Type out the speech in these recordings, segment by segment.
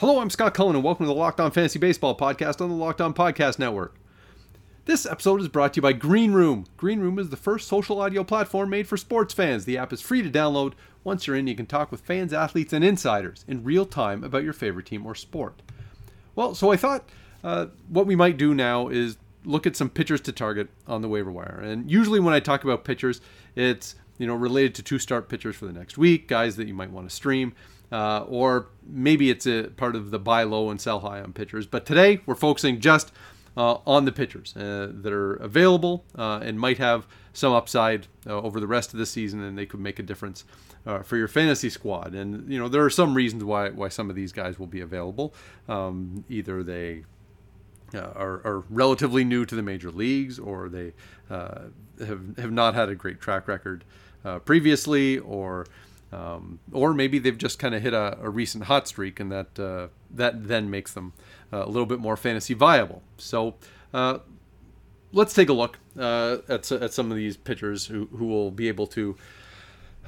Hello, I'm Scott Cullen, and welcome to the Locked On Fantasy Baseball podcast on the Locked On Podcast Network. This episode is brought to you by Green Room. Green Room is the first social audio platform made for sports fans. The app is free to download. Once you're in, you can talk with fans, athletes, and insiders in real time about your favorite team or sport. Well, so I thought uh, what we might do now is look at some pitchers to target on the waiver wire. And usually, when I talk about pitchers, it's you know related to two start pitchers for the next week, guys that you might want to stream uh, or maybe it's a part of the buy low and sell high on pitchers. But today we're focusing just uh, on the pitchers uh, that are available uh, and might have some upside uh, over the rest of the season, and they could make a difference uh, for your fantasy squad. And you know there are some reasons why why some of these guys will be available. Um, either they are, are, relatively new to the major leagues, or they have have not had a great track record previously, or um, or maybe they've just kind of hit a, a, recent hot streak, and that uh, that then makes them uh, a little bit more fantasy viable. So uh, let's take a look uh, at, at some of these pitchers who, who will be able to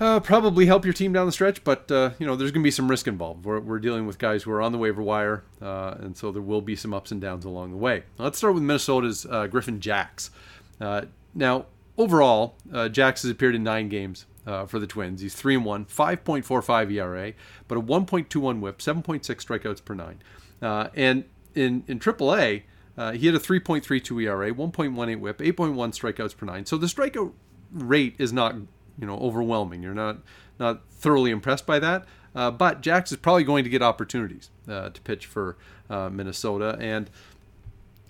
uh, probably help your team down the stretch. But uh, you know, there's going to be some risk involved. We're, we're, dealing with guys who are on the waiver wire, and so there will be some ups and downs along the way. Let's start with Minnesota's Griffin Jax. now, overall, Jax has appeared in nine games uh, for the Twins. He's 3 and 1, 5.45 ERA, but a 1.21 whip, 7.6 strikeouts per nine. Uh, and in, in AAA, uh, he had a 3.32 ERA, 1.18 whip, 8.1 strikeouts per nine. So the strikeout rate is not, you know, overwhelming. You're not not thoroughly impressed by that. Uh, but Jax is probably going to get opportunities uh, to pitch for uh, Minnesota, and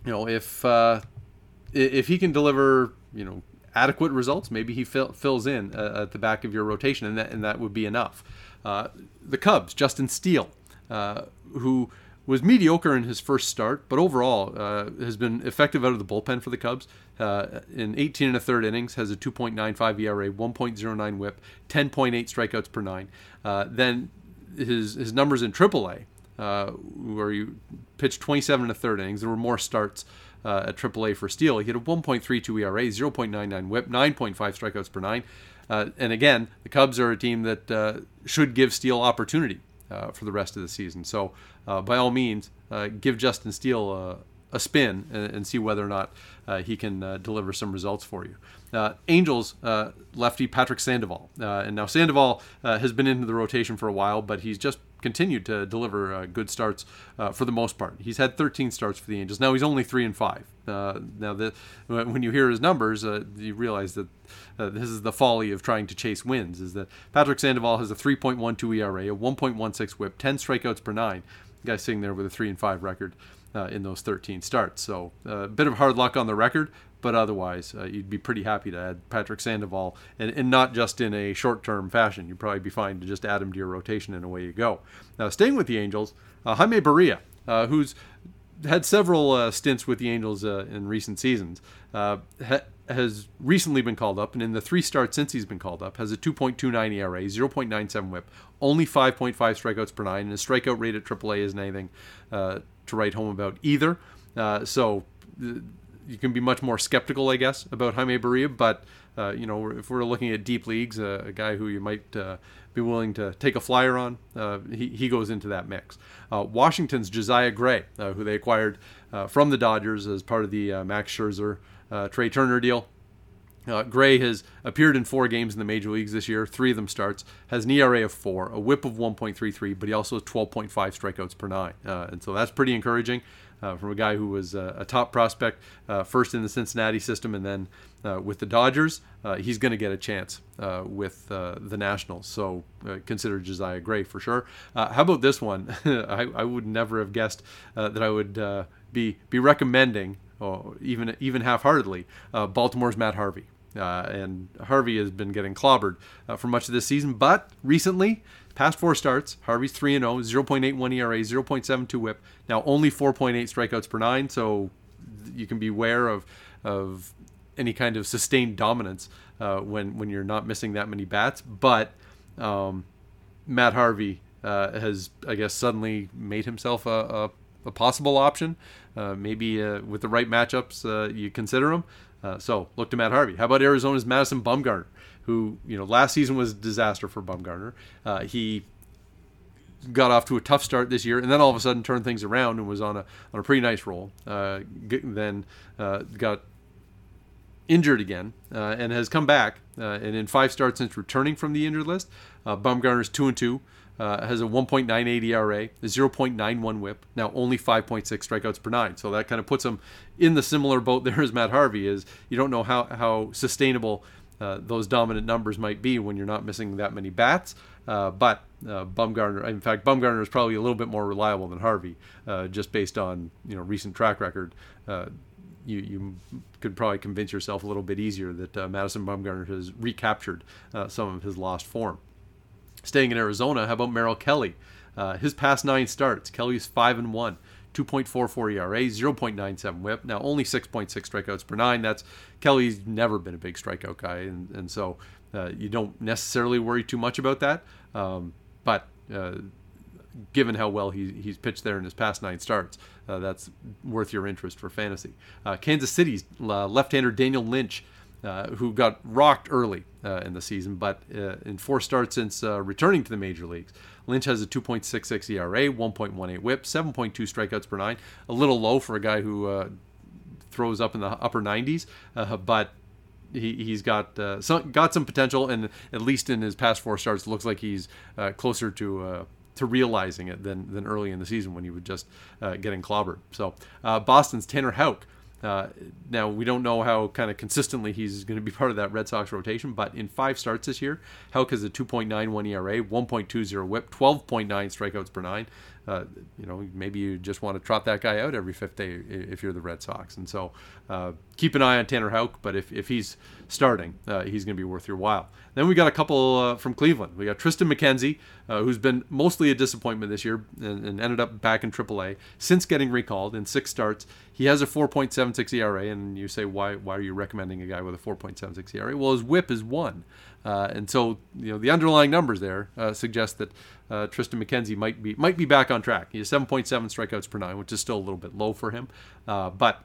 you know if uh, if he can deliver, you know, adequate results, maybe he fill, fills in uh, at the back of your rotation, and that, and that would be enough. Uh, the Cubs, Justin Steele, uh, who was mediocre in his first start, but overall uh, has been effective out of the bullpen for the Cubs. Uh, in 18 and a third innings, has a 2.95 ERA, 1.09 WHIP, 10.8 strikeouts per nine. Uh, then his his numbers in AAA, where you pitched 27 and a third innings, there were more starts uh, at AAA for Steele. He had a 1.32 ERA, 0.99 WHIP, 9.5 strikeouts per nine. Uh, and again, the Cubs are a team that uh, should give Steele opportunity uh, for the rest of the season. So, uh, by all means, give Justin Steele a spin and, and, see whether or not he can deliver some results for you. Angels lefty Patrick Sandoval, and now Sandoval has been into the rotation for a while, but he's just continued to deliver uh, good starts uh, for the most part. He's had 13 starts for the Angels. Now he's only three and five. Uh, now, the, when you hear his numbers, uh, you realize that uh, this is the folly of trying to chase wins. Is that Patrick Sandoval has a 3.12 ERA, a 1.16 WHIP, 10 strikeouts per nine. Guy's sitting there with a three and five record. Uh, in those 13 starts. So a bit of hard luck on the record, but otherwise, uh, you'd be pretty happy to add Patrick Sandoval, and, and not just in a short-term fashion. You'd probably be fine to just add him to your rotation, and away you go. Now, staying with the Angels, uh, Jaime Barria, uh, who's had several uh, stints with the Angels uh, in recent seasons, uh, has recently been called up, and in the three starts since he's been called up, has a 2.29 ERA, 0.97 WHIP, only 5.5 strikeouts per nine, and his strikeout rate at AAA isn't anything to write home about either. so you can be much more skeptical, I guess, about Jaime Barria. But uh, you know, if we're looking at deep leagues, uh, a guy who you might uh, be willing to take a flyer on, uh, he, he goes into that mix. Uh, Washington's Josiah Gray, uh, who they acquired from the Dodgers as part of the Max Scherzer Trea Turner deal. Uh, Gray has appeared in four games in the major leagues this year. Three of them starts. Has an ERA of four, a WHIP of 1.33, but he also has 12.5 strikeouts per nine, uh, and so that's pretty encouraging uh, from a guy who was uh, a top prospect, uh, first in the Cincinnati system, and then uh, with the Dodgers. Uh, he's going to get a chance uh, with the Nationals. So consider Josiah Gray for sure. how about this one? I, I, would never have guessed that I would be be recommending, or even even half-heartedly, Baltimore's Matt Harvey. uh, and Harvey has been getting clobbered uh, for much of this season. But recently, past four starts, Harvey's 3 0, 0.81 ERA, 0.72 whip, now only 4.8 strikeouts per nine. So you can beware of, of any kind of sustained dominance uh, when, when you're not missing that many bats. But um, Matt Harvey uh, has, I guess, suddenly made himself a, a, a possible option. Uh, maybe uh, with the right matchups, uh, you consider him. Uh, so look to Matt Harvey. How about Arizona's Madison Bumgarner, who you know last season was a disaster for Bumgarner. he got off to a tough start this year, and then all of a sudden turned things around and was on a on a pretty nice roll. then got injured again uh, and has come back. Uh, and in five starts since returning from the injured list, uh, Bumgarner's two and two. Uh, has a 1.98 ERA, a 0.91 WHIP, now only 5.6 strikeouts per nine. So that kind of puts him in the similar boat there as Matt Harvey is. You don't know how how sustainable uh, those dominant numbers might be when you're not missing that many bats. Uh, but uh, Bumgarner, in fact, Bumgarner is probably a little bit more reliable than Harvey, uh, just based on you know recent track record. Uh, you, you could probably convince yourself a little bit easier that uh, Madison Bumgarner has recaptured some of his lost form. Staying in Arizona, how about Merrill Kelly? Uh, his past nine starts, Kelly's five and one. 2.44 ERA, 0.97 WHIP. Now only 6.6 strikeouts per nine. That's Kelly's never been a big strikeout guy, and and so uh, you don't necessarily worry too much about that. Um, but uh, given how well he, he's pitched there in his past nine starts, uh, that's worth your interest for fantasy. Uh, Kansas City's uh, left-hander Daniel Lynch, who got rocked early uh, in the season, but uh, in four starts since returning to the major leagues, Lynch has a 2.66 ERA, 1.18 WHIP, 7.2 strikeouts per nine, a little low for a guy who throws up in the upper 90s, but he, he's got uh, some, got some potential, and at least in his past four starts, looks like he's uh, closer to uh, to realizing it than, than early in the season when he was just uh, getting clobbered. So uh, Boston's Tanner Houck. Uh, now we don't know how kind of consistently he's going to be part of that Red Sox rotation, but in five starts this year, Houck has a 2.91 ERA, 1.20 WHIP, 12.9 strikeouts per nine uh, you know, maybe you just want to trot that guy out every fifth day if you're the Red Sox. And so uh, keep an eye on Tanner Houck, but if, if he's starting, uh, he's going to be worth your while. Then we got a couple uh, from Cleveland. We got Triston McKenzie, uh, who's been mostly a disappointment this year and, and, ended up back in AAA since getting recalled in six starts. He has a 4.76 ERA, and you say, why, why are you recommending a guy with a 4.76 ERA? Well, his whip is one. Uh, and so, you know, the underlying numbers there uh, suggest that uh, Triston McKenzie might be might be back on track. He has 7.7 strikeouts per nine, which is still a little bit low for him. Uh, but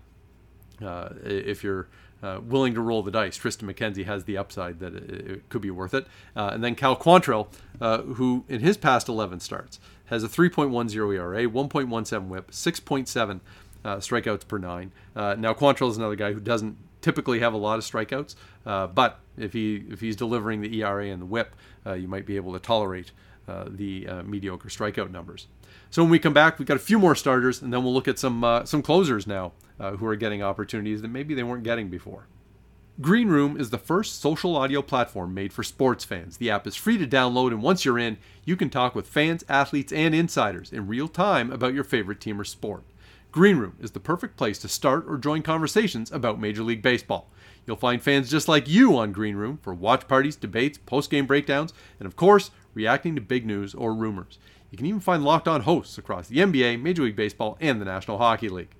uh, if you're uh, willing to roll the dice, Triston McKenzie has the upside that it, it could be worth it. and then Cal Quantrill, who in his past 11 starts has a 3.10 ERA, 1.17 WHIP, 6.7 strikeouts per nine. now Quantrill is another guy who doesn't typically have a lot of strikeouts, uh, but if he if he's delivering the ERA and the WHIP, uh, you might be able to tolerate uh, the uh, mediocre strikeout numbers. So when we come back, we've got a few more starters, and then we'll look at some uh, some closers now who are getting opportunities that maybe they weren't getting before. Green Room is the first social audio platform made for sports fans. The app is free to download, and once you're in, you can talk with fans, athletes, and insiders in real time about your favorite team or sport. Green Room is the perfect place to start or join conversations about Major League Baseball. You'll find fans just like you on Green Room for watch parties, debates, post game breakdowns, and of course, reacting to big news or rumors. You can even find locked on hosts across the NBA, Major League Baseball, and the National Hockey League.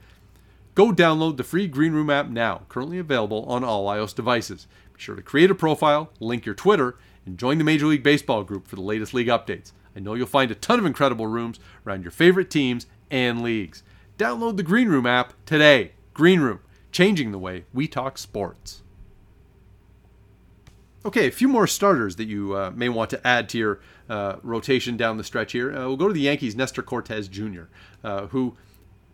Go download the free Green Room app now, currently available on all iOS devices. Be sure to create a profile, link your Twitter, and join the Major League Baseball group for the latest league updates. I know you'll find a ton of incredible rooms around your favorite teams and leagues. Download the Green Room app today. Green Room, changing the way we talk sports. Okay, a few more starters that you uh, may want to add to your uh, rotation down the stretch here. Uh, we'll go to the Yankees' Nestor Cortes Jr., uh, who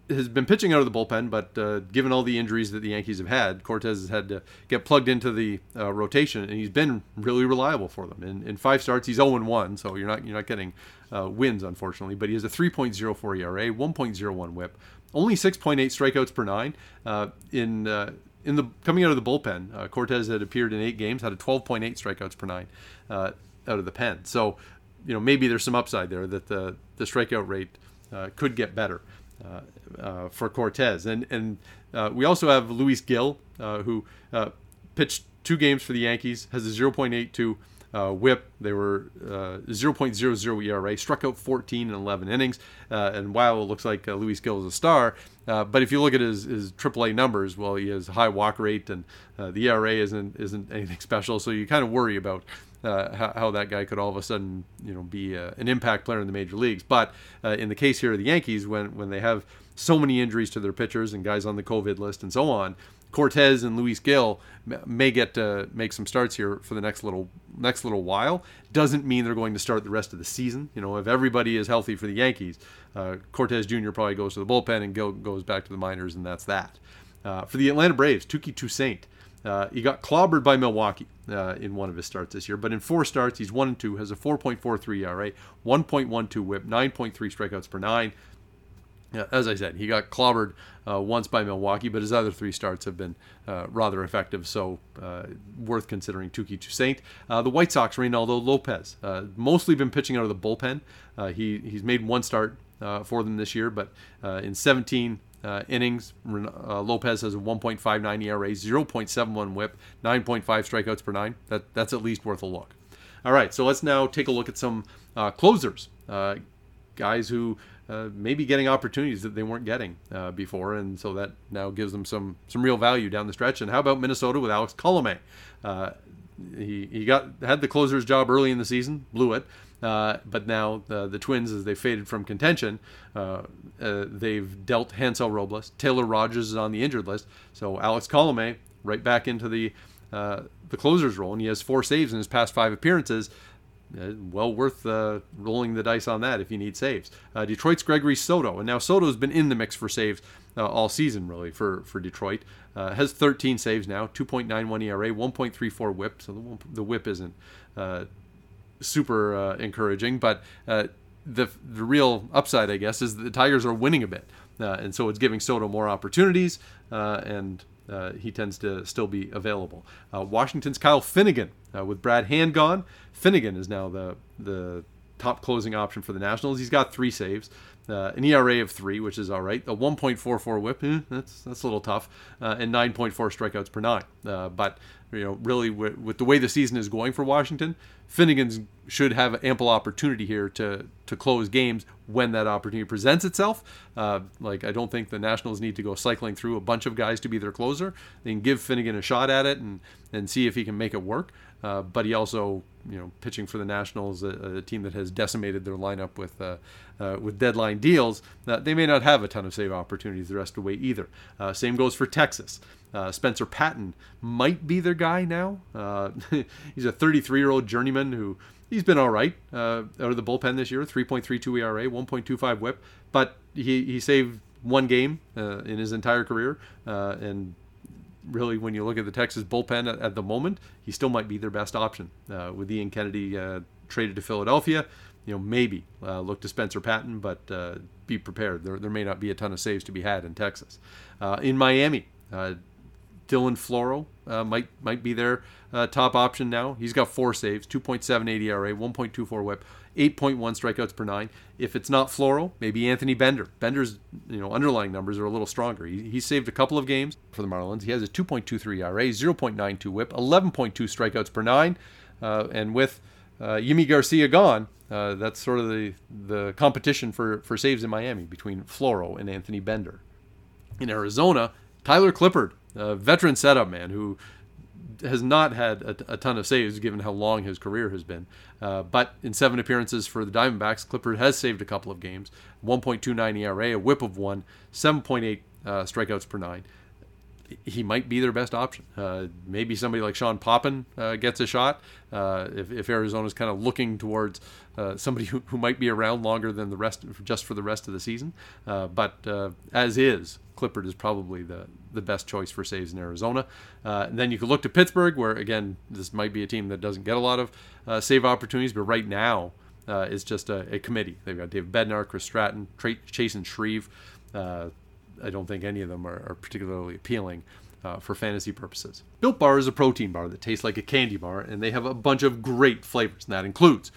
has been pitching out of the bullpen, but uh, given all the injuries that the Yankees have had, Cortes has had to get plugged into the uh, rotation, and he's been really reliable for them. In, in five starts, he's 0-1, so you're not you're not getting uh, wins, unfortunately. But he has a 3.04 ERA, 1.01 WHIP, only 6.8 strikeouts per nine. Uh, in uh, in the coming out of the bullpen, uh, Cortes had appeared in eight games, had a 12.8 strikeouts per nine out of the pen. So, you know, maybe there's some upside there that the the strikeout rate could get better. Uh, uh, for Cortes, And and uh, we also have Luis Gil, who pitched two games for the Yankees, has a 0.82 uh, whip. They were uh, 0.00 ERA, struck out 14 in 11 innings. Uh, and while it looks like uh, Luis Gil is a star, uh, but if you look at his, his AAA numbers, well, he has a high walk rate and uh, the ERA isn't isn't anything special. So you kind of worry about uh, how, how, that guy could all of a sudden, you know, be uh, an impact player in the major leagues. But uh, in the case here of the Yankees, when when they have so many injuries to their pitchers and guys on the COVID list and so on, Cortes and Luis Gil may get to make some starts here for the next little next little while. Doesn't mean they're going to start the rest of the season. You know, if everybody is healthy for the Yankees, uh, Cortes Jr. probably goes to the bullpen and Gil goes back to the minors, and that's that. Uh, for the Atlanta Braves, Touki Toussaint uh, he got clobbered by Milwaukee uh, in one of his starts this year, but in four starts, he's one and two, has a 4.43 ERA, 1.12 WHIP, 9.3 strikeouts per nine. As I said, he got clobbered uh, once by Milwaukee, but his other three starts have been uh, rather effective, so uh, worth considering Touki Toussaint. Uh, the White Sox, Reynaldo Lopez, mostly been pitching out of the bullpen. he he's made one start for them this year, but in 17 uh, innings. Uh, Lopez has a 1.59 ERA, 0.71 WHIP, 9.5 strikeouts per nine. That that's at least worth a look. All right, so let's now take a look at some uh, closers, uh, guys who uh, may getting opportunities that they weren't getting uh, before, and so that now gives them some some real value down the stretch. And how about Minnesota with Alex Colome? he he got had the closer's job early in the season, blew it. Uh, but now the, the Twins, as they faded from contention, uh, uh, they've dealt Hansel Robles. Taylor Rogers is on the injured list. So Alex Colome right back into the uh, the closer's role, and he has four saves in his past five appearances. Uh, well worth rolling the dice on that if you need saves. Detroit's Gregory Soto, and now Soto's been in the mix for saves all season, really, for, for Detroit. has 13 saves now, 2.91 ERA, 1.34 WHIP, so the, the WHIP isn't super uh, encouraging. But uh, the the real upside, I guess, is the Tigers are winning a bit, uh, and so it's giving Soto more opportunities, uh, and uh, he tends to still be available. Uh, Washington's Kyle Finnegan with Brad Hand gone. Finnegan is now the the top closing option for the Nationals. He's got three saves uh, an ERA of three, which is all right. A 1.44 WHIP, eh, that's that's a little tough, uh, and 9.4 strikeouts per nine. Uh, but you know, really, with, with, the way the season is going for Washington, Finnegan should have ample opportunity here to to close games when that opportunity presents itself. Uh, like I don't think the Nationals need to go cycling through a bunch of guys to be their closer. They can give Finnegan a shot at it and and see if he can make it work. Uh, but he also, you know, pitching for the Nationals, a, a team that has decimated their lineup with uh, uh, with deadline deals, uh, they may not have a ton of save opportunities the rest of the way either. Uh, same goes for Texas. Uh, Spencer Patton might be their guy now. he's a 33 year old journeyman who he's been all right out of the bullpen this year, 3.32 ERA, 1.25 WHIP, but he he saved one game in his entire career and really, when you look at the Texas bullpen at, at the moment, he still might be their best option. Uh, with Ian Kennedy uh, traded to Philadelphia, you know, maybe uh, look to Spencer Patton, but uh, be prepared. There, there may not be a ton of saves to be had in Texas. Uh, in Miami, uh, Dylan Floro might might be their top option now. He's got four saves, 2.78 ERA, 1.24 WHIP. 8.1 strikeouts per nine. If it's not Floro, maybe Anthony Bender. Bender's you know underlying numbers are a little stronger. He, he saved a couple of games for the Marlins. He has a 2.23 ERA, 0.92 WHIP, 11.2 strikeouts per nine, uh, and with uh, Yimi Garcia gone, uh, that's sort of the the competition for for saves in Miami between Floro and Anthony Bender. In Arizona, Tyler Clippard, a veteran setup man who has not had a, a, ton of saves given how long his career has been. Uh, but in seven appearances for the Diamondbacks, Clippard has saved a couple of games 1.29 ERA, a whip of one, 7.8 uh, strikeouts per nine. He might be their best option. Uh, maybe somebody like Sean Poppen uh, gets a shot uh, if, if Arizona's kind of looking towards uh, somebody who, who might be around longer than the rest, just for the rest of the season. but as is, Clippard is probably the, the best choice for saves in Arizona. Uh, and then you could look to Pittsburgh, where again this might be a team that doesn't get a lot of uh, save opportunities, but right now uh, it's just a, a, committee. They've got Dave Bednar, Chris Stratton, Tra- and Shreve. Uh, I don't think any of them are, are particularly appealing. Uh, for fantasy purposes. Built Bar is a protein bar that tastes like a candy bar, and they have a bunch of great flavors, and that includes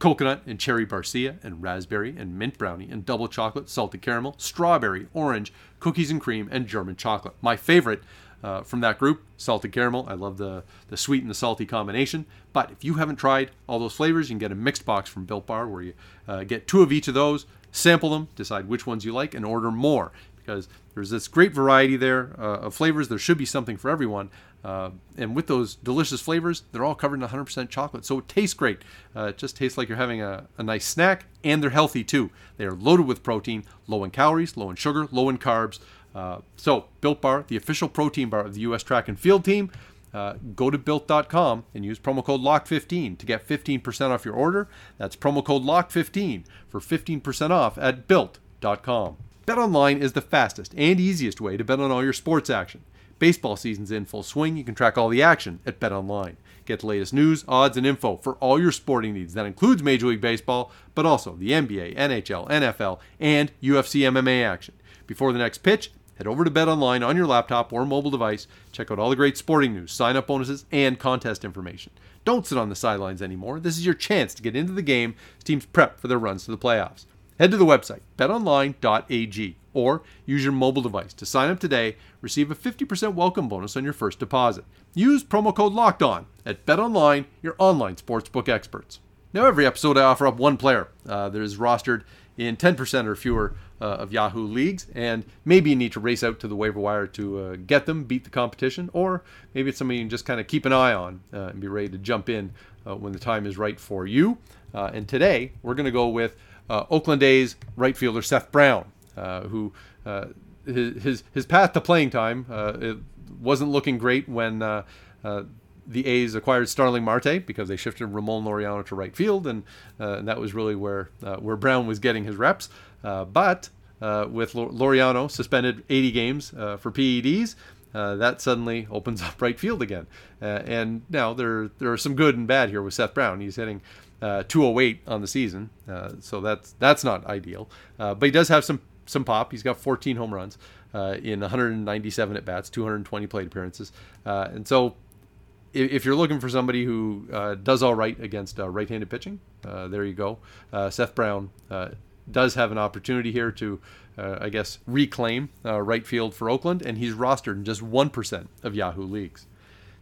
coconut and cherry barcia and raspberry and mint brownie and double chocolate, salted caramel, strawberry, orange, cookies and cream, and German chocolate. My favorite uh, from that group. Salted caramel. I love the, the sweet and the salty combination. But if you haven't tried all those flavors, you can get a mixed box from Built Bar where you uh, get two of each of those, sample them, decide which ones you like, and order more because there's this great variety there uh, of flavors. There should be something for everyone. Uh, and with those delicious flavors, they're all covered in 100% chocolate. So it tastes great. Uh, it just tastes like you're having a, a, nice snack, and they're healthy too. They are loaded with protein, low in calories, low in sugar, low in carbs. Uh, so, Built Bar, the official protein bar of the U.S. track and field team. Uh, go to built.com and use promo code LOCK15 to get 15% off your order. That's promo code LOCK15 for 15% off at built.com. BetOnline is the fastest and easiest way to bet on all your sports action. Baseball season's in full swing. You can track all the action at BetOnline. Get the latest news, odds, and info for all your sporting needs. That includes Major League Baseball, but also the NBA, NHL, NFL, and UFC MMA action. Before the next pitch, head over to BetOnline on your laptop or mobile device. Check out all the great sporting news, sign up bonuses, and contest information. Don't sit on the sidelines anymore. This is your chance to get into the game as teams prep for their runs to the playoffs. Head to the website, betonline.ag, or use your mobile device to sign up today. Receive a 50% welcome bonus on your first deposit. Use promo code Locked On at BetOnline, your online sportsbook experts. Now, every episode I offer up one player uh, that is rostered in 10% or fewer uh, of Yahoo leagues, and maybe you need to race out to the waiver wire to uh, get them, beat the competition, or maybe it's somebody you can just kind of keep an eye on uh, and be ready to jump in uh, when the time is right for you. Uh, and today, we're going to go with Oakland A's right fielder Seth Brown, uh, who uh, his, his, his path to playing time uh, it wasn't looking great when uh, the A's acquired Starling Marte because they shifted Ramon Laureano to right field, and, and that was really where where Brown was getting his reps. but with Laureano suspended 80 games for PEDs, uh, that suddenly opens up right field again. Uh, and now there there are some good and bad here with Seth Brown. He's hitting uh, 208 on the season, uh, so that's that's not ideal. Uh, but he does have some some pop. He's got 14 home runs uh, in 197 at bats, 220 plate appearances, uh, and so if, you're looking for somebody who uh, does all right against right-handed pitching, there you go. Seth Brown does have an opportunity here to. I guess reclaim right field for Oakland, and he's rostered in just one percent of Yahoo leagues.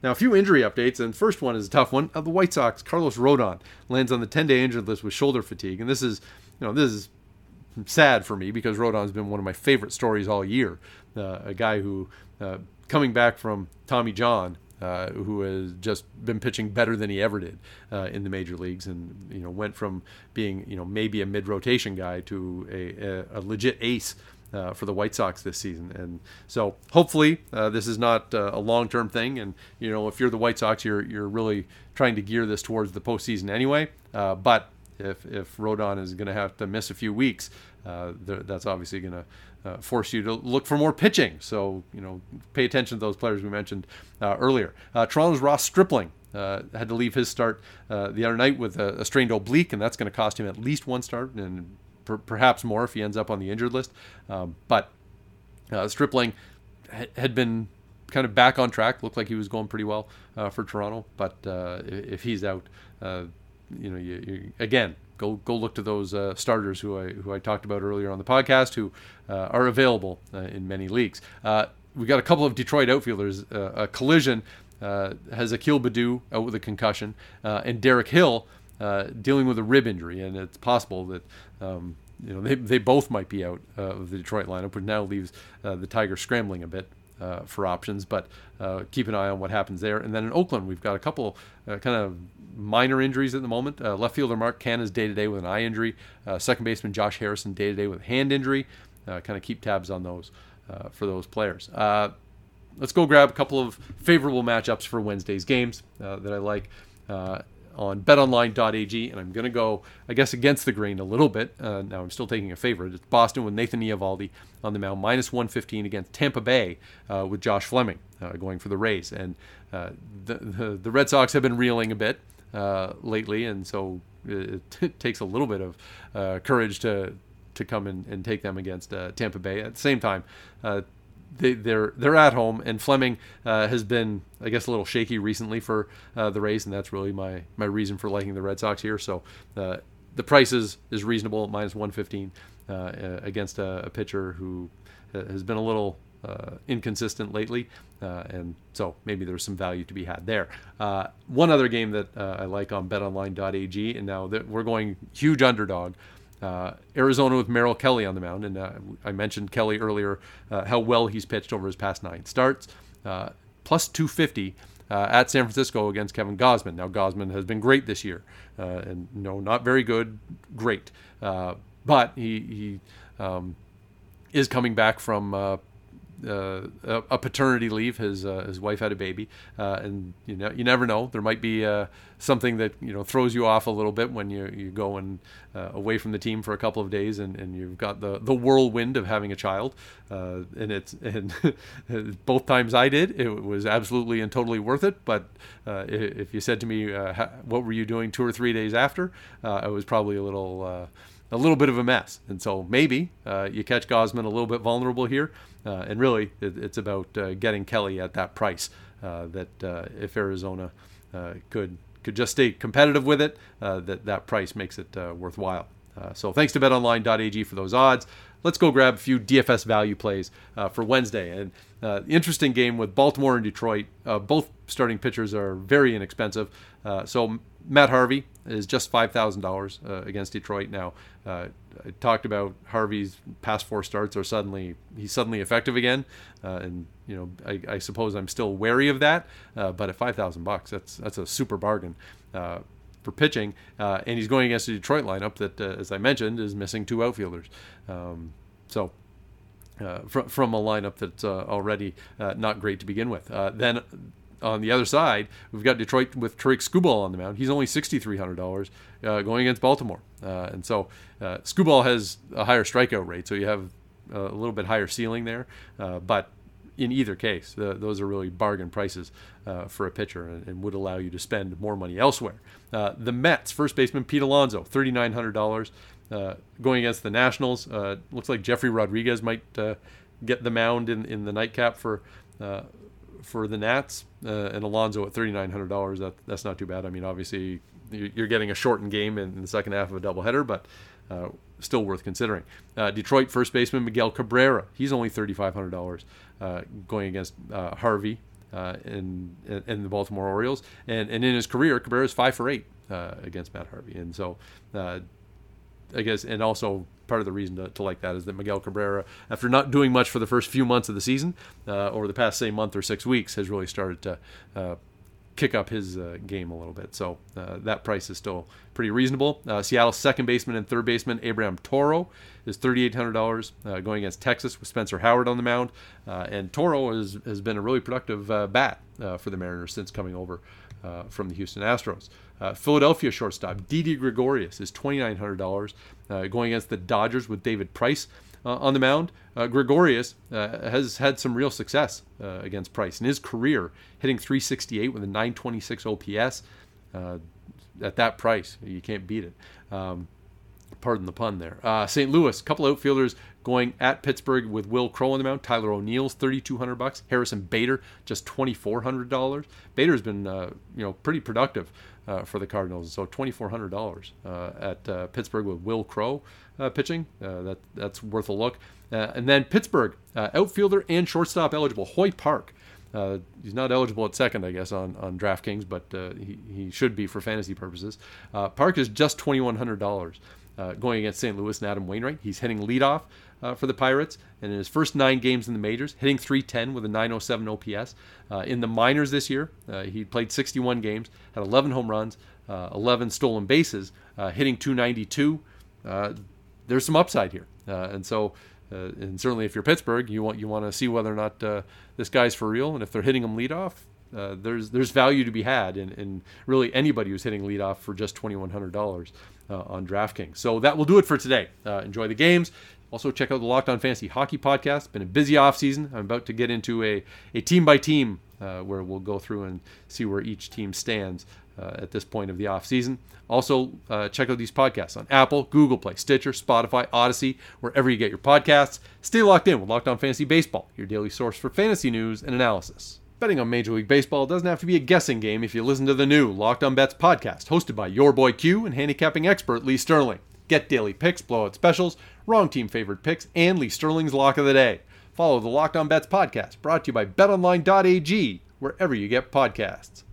Now, a few injury updates, and first one is a tough one. Uh, the White Sox, Carlos Rodon lands on the 10-day injured list with shoulder fatigue, and this is, you know, this is sad for me because Rodon's been one of my favorite stories all year. Uh, a guy who, uh, coming back from Tommy John, uh, who has just been pitching better than he ever did uh, in the major leagues, and you know went from being you know maybe a mid rotation guy to a, a, a legit ace uh, for the White Sox this season. And so hopefully uh, this is not uh, a long term thing. And you know if you're the White Sox, you're you're really trying to gear this towards the postseason anyway. Uh, but if if Rodon is going to have to miss a few weeks, uh, that's obviously going to uh, force you to look for more pitching. So you know pay attention to those players we mentioned earlier. Toronto's Ross Stripling. had to leave his start the other night with a, a strained oblique, and that's going to cost him at least one start and per- perhaps more if he ends up on the injured list. Um, but uh, Stripling ha- had been kind of back on track. Looked like he was going pretty well uh, for Toronto. But uh, if he's out, uh, you know, you, you, again go go look to those uh, starters who I who I talked about earlier on the podcast who uh, are available in many leagues. we got a couple of Detroit outfielders. a collision has Akil Baddoo out with a concussion, and Derek Hill. Uh, dealing with a rib injury, and it's possible that um, you know they, they both might be out uh, of the Detroit lineup, which now leaves uh, the Tigers scrambling a bit uh, for options. But uh, keep an eye on what happens there. And then in Oakland, we've got a couple kind of minor injuries at the moment. left fielder Mark Canha is day to day with an eye injury. second baseman Josh Harrison day to day with a hand injury. kind of keep tabs on those for those players let's go grab a couple of favorable matchups for Wednesday's games uh, that I like. Uh, on betonline.ag, and I'm going to go, I guess, against the grain a little bit. Uh, now, I'm still taking a favorite. It's Boston with Nathan Eovaldi on the mound, minus 115 against Tampa Bay uh, with Josh Fleming uh, going for the Rays. And uh, the, the, the, Red Sox have been reeling a bit uh, lately, and so it, takes a little bit of uh, courage to to come and, and take them against Tampa Bay. At the same time, they, they're they're at home, and Fleming uh, has been, I guess, a little shaky recently for uh, the Rays, and that's really my my reason for liking the Red Sox here. So uh, the price is is reasonable, minus 115 uh, against a, a, pitcher who uh, has been a little uh, inconsistent lately, uh, and so maybe there's some value to be had there. Uh, one other game that uh, I like on BetOnline.ag, and now that we're going huge underdog. Uh, Arizona with Merrill Kelly on the mound, and uh, I mentioned Kelly earlier, how well he's pitched over his past nine starts. plus 250 at San Francisco against Kevin Gausman. Now Gausman has been great this year, and no, not very good, great, but he he um, is coming back from uh, a paternity leave. His uh, his wife had a baby, uh, and you know you never know. There might be uh, something that you know throws you off a little bit when you you go and uh, away from the team for a couple of days, and, and you've got the, the whirlwind of having a child. Uh, and it's and both times I did, it was absolutely and totally worth it. But if you said to me, "What were you doing two or three days after?" I was probably a little a little bit of a mess. And so maybe uh, you catch Gausman a little bit vulnerable here. Uh, and really, it, it's about uh, getting Kelly at that price. Uh, that uh, if Arizona uh, could could just stay competitive with it, that that price makes it worthwhile. so thanks to BetOnline.ag for those odds. Let's go grab a few DFS value plays for Wednesday. And interesting game with Baltimore and Detroit. both starting pitchers are very inexpensive. so Matt Harvey is just five thousand uh, dollars against Detroit. Now, uh, I talked about Harvey's past four starts are suddenly he's suddenly effective again, uh, and you know I, I, suppose I'm still wary of that. Uh, but at five thousand bucks, that's that's a super bargain uh, for pitching, uh, and he's going against a Detroit lineup that, as I mentioned, is missing two outfielders. Um, so uh, from, from a lineup that's uh, already uh, not great to begin with. then on the other side, we've got Detroit with Tarik Skubal on the mound. He's only $6,300 uh, going against Baltimore. Uh, and so uh, Skubal has a higher strikeout rate, so you have a little bit higher ceiling there. Uh, but in either case, the, those are really bargain prices uh, for a pitcher and, and, would allow you to spend more money elsewhere. Uh, the Mets, first baseman Pete Alonso, $3,900 going against the Nationals. looks like Jeffrey Rodriguez might get the mound in, in the nightcap for for the Nats uh, and Alonso at thirty nine hundred dollars. That that's not too bad. I mean, obviously you're getting a shortened game in the second half of a doubleheader, but uh, still worth considering. Uh, Detroit first baseman Miguel Cabrera. He's only thirty five hundred dollars uh, going against uh, Harvey. Uh, in, in the Baltimore Orioles, and, and in his career, Cabrera is five for eight against Matt Harvey, and so I guess, and also part of the reason to, to, like that is that Miguel Cabrera, after not doing much for the first few months of the season, uh, or the past say month or six weeks, has really started to uh, kick up his uh, game a little bit. So uh, that price is still pretty reasonable. Uh, Seattle's second baseman and third baseman Abraham Toro is $3,800 uh, going against Texas with Spencer Howard on the mound, and Toro has has been a really productive bat for the Mariners since coming over from the Houston Astros. Uh, Philadelphia shortstop Didi Gregorius is $2,900 uh, going against the Dodgers with David Price uh, on the mound. Uh, Gregorius uh, has had some real success against Price in his career, hitting 368 with a 926 OPS. at that price, you can't beat it. Um, pardon the pun there. St. Louis, couple outfielders going at Pittsburgh with Wil Crowe on the mound. Tyler O'Neill's thirty two hundred bucks. Harrison Bader just twenty four hundred dollars. Bader's been uh, you know pretty productive uh, for the Cardinals. So twenty four hundred dollars uh, at uh, Pittsburgh with Wil Crowe uh, pitching. that that's worth a look. and then Pittsburgh outfielder and shortstop eligible Hoy Park. Uh, he's not eligible at second, I guess, on, on DraftKings, but uh, he, he should be for fantasy purposes. Uh, Park is just $2,100 going against St. Louis and Adam Wainwright. He's hitting leadoff uh, for the Pirates. And in his first nine games in the majors, hitting 310 with a 907 OPS. Uh, in the minors this year, uh, he played 61 games, had 11 home runs, uh, 11 stolen bases, uh, hitting 292. Uh, there's some upside here. and so, and certainly if you're Pittsburgh, you want you want to see whether or not this guy's for real. And if they're hitting him leadoff, uh, there's there's value to be had in, in really anybody who's hitting leadoff for just twenty one hundred dollars uh, on DraftKings. So that will do it for today. Uh, enjoy the games. Also, check out the Locked On Fantasy Hockey podcast. Been a busy offseason. I'm about to get into a, a team by team uh, where we'll go through and see where each team stands uh, at this point of the offseason. Also, uh, check out these podcasts on Apple, Google Play, Stitcher, Spotify, Odyssey, wherever you get your podcasts. Stay locked in with Locked On Fantasy Baseball, your daily source for fantasy news and analysis. Betting on Major League Baseball doesn't have to be a guessing game if you listen to the new Locked On Bets podcast, hosted by your boy Q and handicapping expert Lee Sterling. Get daily picks, blowout specials, wrong team favorite picks, and Lee Sterling's lock of the day. Follow the Locked On Bets podcast, brought to you by BetOnline.ag, wherever you get podcasts.